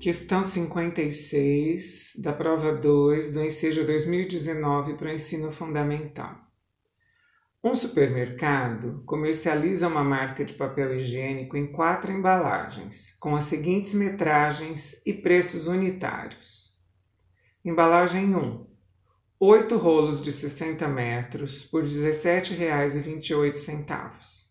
Questão 56 da prova 2 do Ensejo 2019 para o ensino fundamental. Um supermercado comercializa uma marca de papel higiênico em quatro embalagens, com as seguintes metragens e preços unitários. Embalagem 1: 8 rolos de 60 metros por R$ 17,28.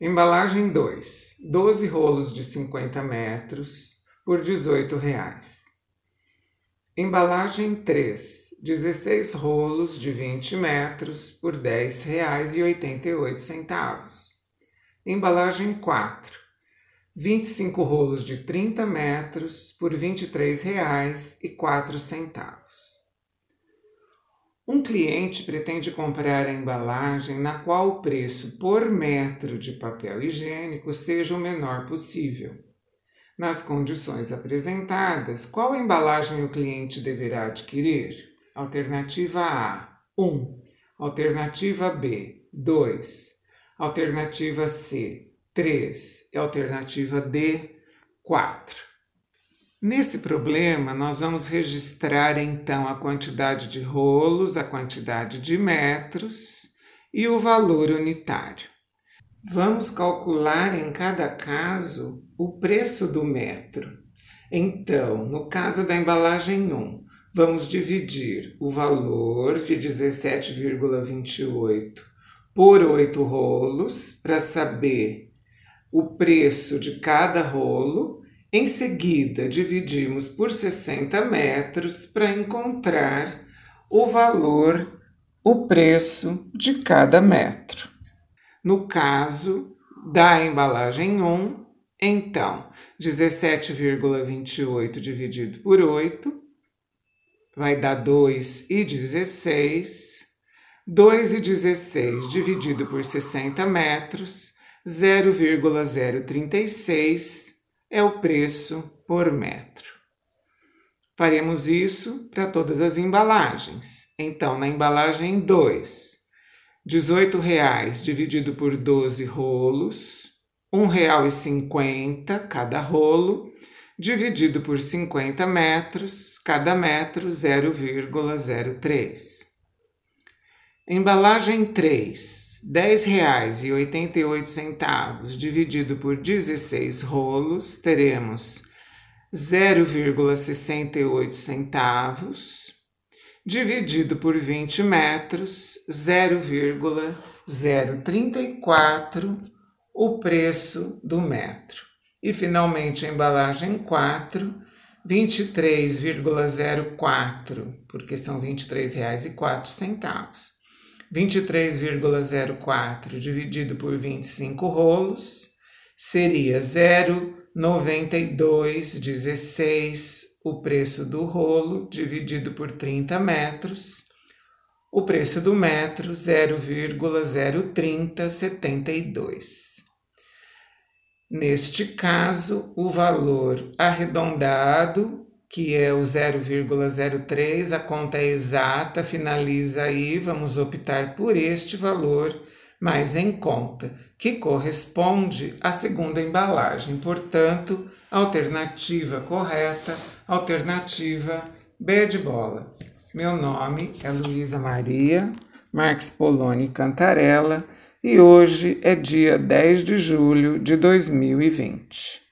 Embalagem 2: 12 rolos de 50 metros por 18 reais. Embalagem 3: 16 rolos de 20 metros por R$ 10,88. Embalagem 4: 25 rolos de 30 metros por R$ 23,04. Um cliente pretende comprar a embalagem na qual o preço por metro de papel higiênico seja o menor possível. Nas condições apresentadas, qual embalagem o cliente deverá adquirir? Alternativa A: 1. Alternativa B: 2. Alternativa C: 3. E alternativa D: 4. Nesse problema, nós vamos registrar então a quantidade de rolos, a quantidade de metros e o valor unitário. Vamos calcular em cada caso o preço do metro. Então, no caso da embalagem 1, vamos dividir o valor de 17,28 por 8 rolos para saber o preço de cada rolo em seguida, dividimos por 60 metros para encontrar o valor, o preço de cada metro. No caso da embalagem 1, então, 17,28 dividido por 8 vai dar 2,16. 2,16 dividido por 60 metros, 0,036 é o preço por metro. Faremos isso para todas as embalagens. Então, na embalagem 2, R$ 18,00 dividido por 12 rolos, R$ 1,50 cada rolo, dividido por 50 metros, cada metro 0,03. Embalagem 3, R$ 10,88 dividido por 16 rolos, teremos 0,68 centavos, dividido por 20 metros, 0,034 o preço do metro. E finalmente a embalagem 4, 23,04, porque são R$ 23,04. 23,04 dividido por 25 rolos seria 0,9216 o preço do rolo dividido por 30 metros. O preço do metro 0,03072. Neste caso, o valor arredondado que é o 0,03, a conta é exata, finaliza aí, vamos optar por este valor mais em conta, que corresponde à segunda embalagem. Portanto, alternativa correta, alternativa B de bola. Meu nome é Luísa Maria Marques Poloni Cantarella e hoje é dia 10 de julho de 2020.